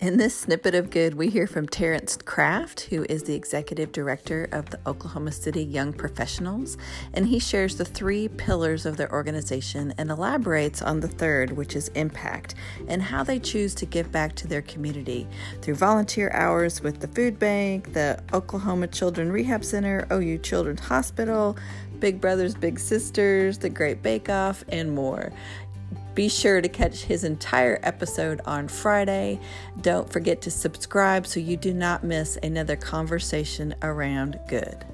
In this snippet of good, we hear from Terrence Kraft, who is the executive director of the Oklahoma City Young Professionals, and he shares the three pillars of their organization and elaborates on the third, which is impact, and how they choose to give back to their community through volunteer hours with the food bank, the Oklahoma Children Rehab Center, OU Children's Hospital, Big Brothers Big Sisters, The Great Bake Off, and more. Be sure to catch his entire episode on Friday. Don't forget to subscribe so you do not miss another conversation around good.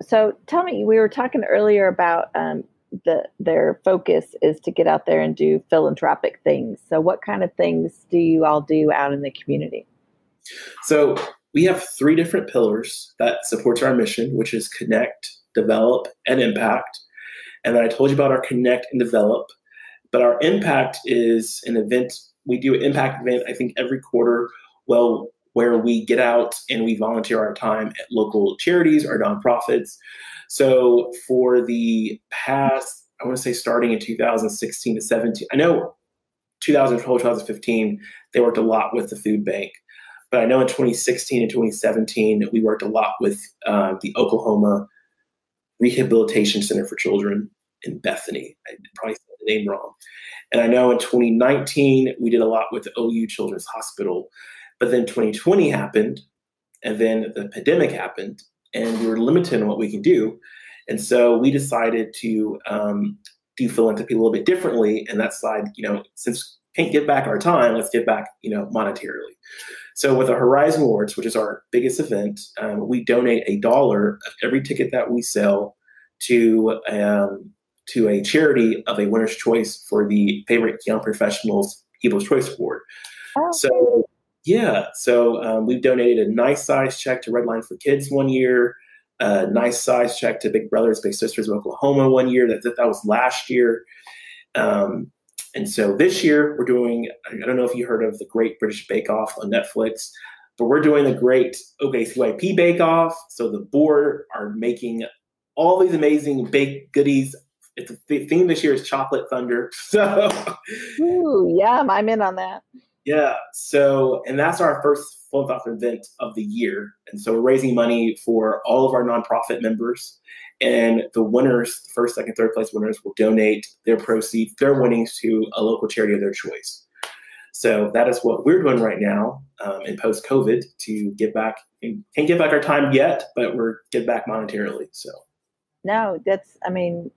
So tell me, we were talking earlier about um, the their focus is to get out there and do philanthropic things. So what kind of things do you all do out in the community? So we have three different pillars that supports our mission, which is connect, develop, and impact. And then I told you about our connect and develop. But our impact is an event. We do an impact event, I think, every quarter. Well, where we get out and we volunteer our time at local charities or nonprofits. So for the past, I want to say starting in 2016 to 17, I know 2012, 2015, they worked a lot with the food bank. But I know in 2016 and 2017, we worked a lot with uh, the Oklahoma Rehabilitation Center for Children in Bethany. I probably said the name wrong. And I know in 2019, we did a lot with OU Children's Hospital. But then 2020 happened, and then the pandemic happened, and we were limited in what we can do. And so we decided to um, do philanthropy a little bit differently. And that slide, you know, since can't give back our time, let's give back, you know, monetarily. So with the Horizon Awards, which is our biggest event, um, we donate a dollar of every ticket that we sell to um, to a charity of a winner's choice for the favorite young professionals People's Choice Award. Oh. So yeah, so um, we've donated a nice size check to Redline for Kids one year, a nice size check to Big Brothers Big Sisters of Oklahoma one year. That that, that was last year. Um, and so this year we're doing, I don't know if you heard of the Great British Bake Off on Netflix, but we're doing the Great OKCYP Bake Off. So the board are making all these amazing baked goodies. It's the theme this year is Chocolate Thunder. So, Ooh, yeah, I'm in on that. Yeah. So, and that's our first philanthropic event of the year. And so we're raising money for all of our nonprofit members. And the winners, first, second, third place winners, will donate their proceeds, their winnings to a local charity of their choice. So that is what we're doing right now um, in post COVID to give back. Can't give back our time yet, but we're give back monetarily. So no, that's I mean,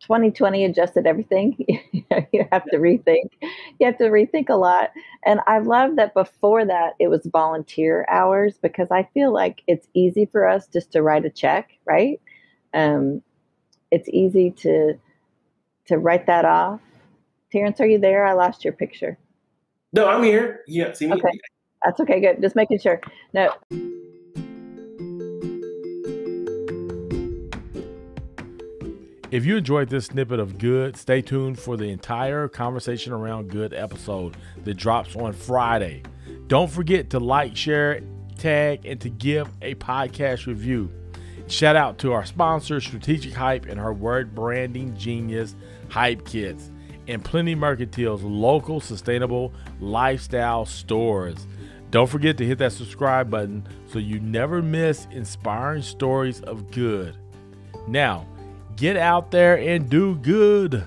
2020 adjusted everything. you have to rethink. You have to rethink a lot. And I love that before that it was volunteer hours because I feel like it's easy for us just to write a check, right? Um, it's easy to to write that off. Terrence, are you there? I lost your picture. No, I'm here. Yeah, see me. Okay, that's okay. Good. Just making sure. No. If you enjoyed this snippet of good, stay tuned for the entire conversation around good episode that drops on Friday. Don't forget to like, share, tag, and to give a podcast review. Shout out to our sponsor, Strategic Hype, and her word branding genius, Hype Kits, and Plenty Mercantile's local sustainable lifestyle stores. Don't forget to hit that subscribe button so you never miss inspiring stories of good. Now, get out there and do good.